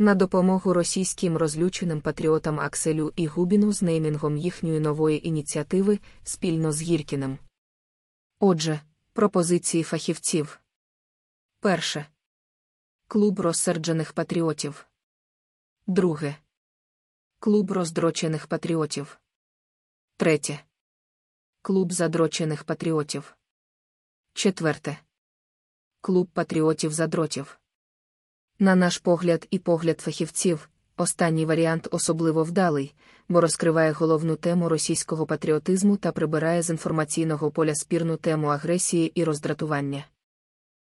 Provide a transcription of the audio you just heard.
На допомогу російським розлюченим патріотам Акселю і Губіну з неймінгом їхньої нової ініціативи спільно з Гіркіним. Отже, пропозиції фахівців. Перше. Клуб розсерджених патріотів. Друге. Клуб роздрочених патріотів. Третє. Клуб задрочених патріотів. Четверте. Клуб патріотів задротів. На наш погляд і погляд фахівців, останній варіант особливо вдалий, бо розкриває головну тему російського патріотизму та прибирає з інформаційного поля спірну тему агресії і роздратування.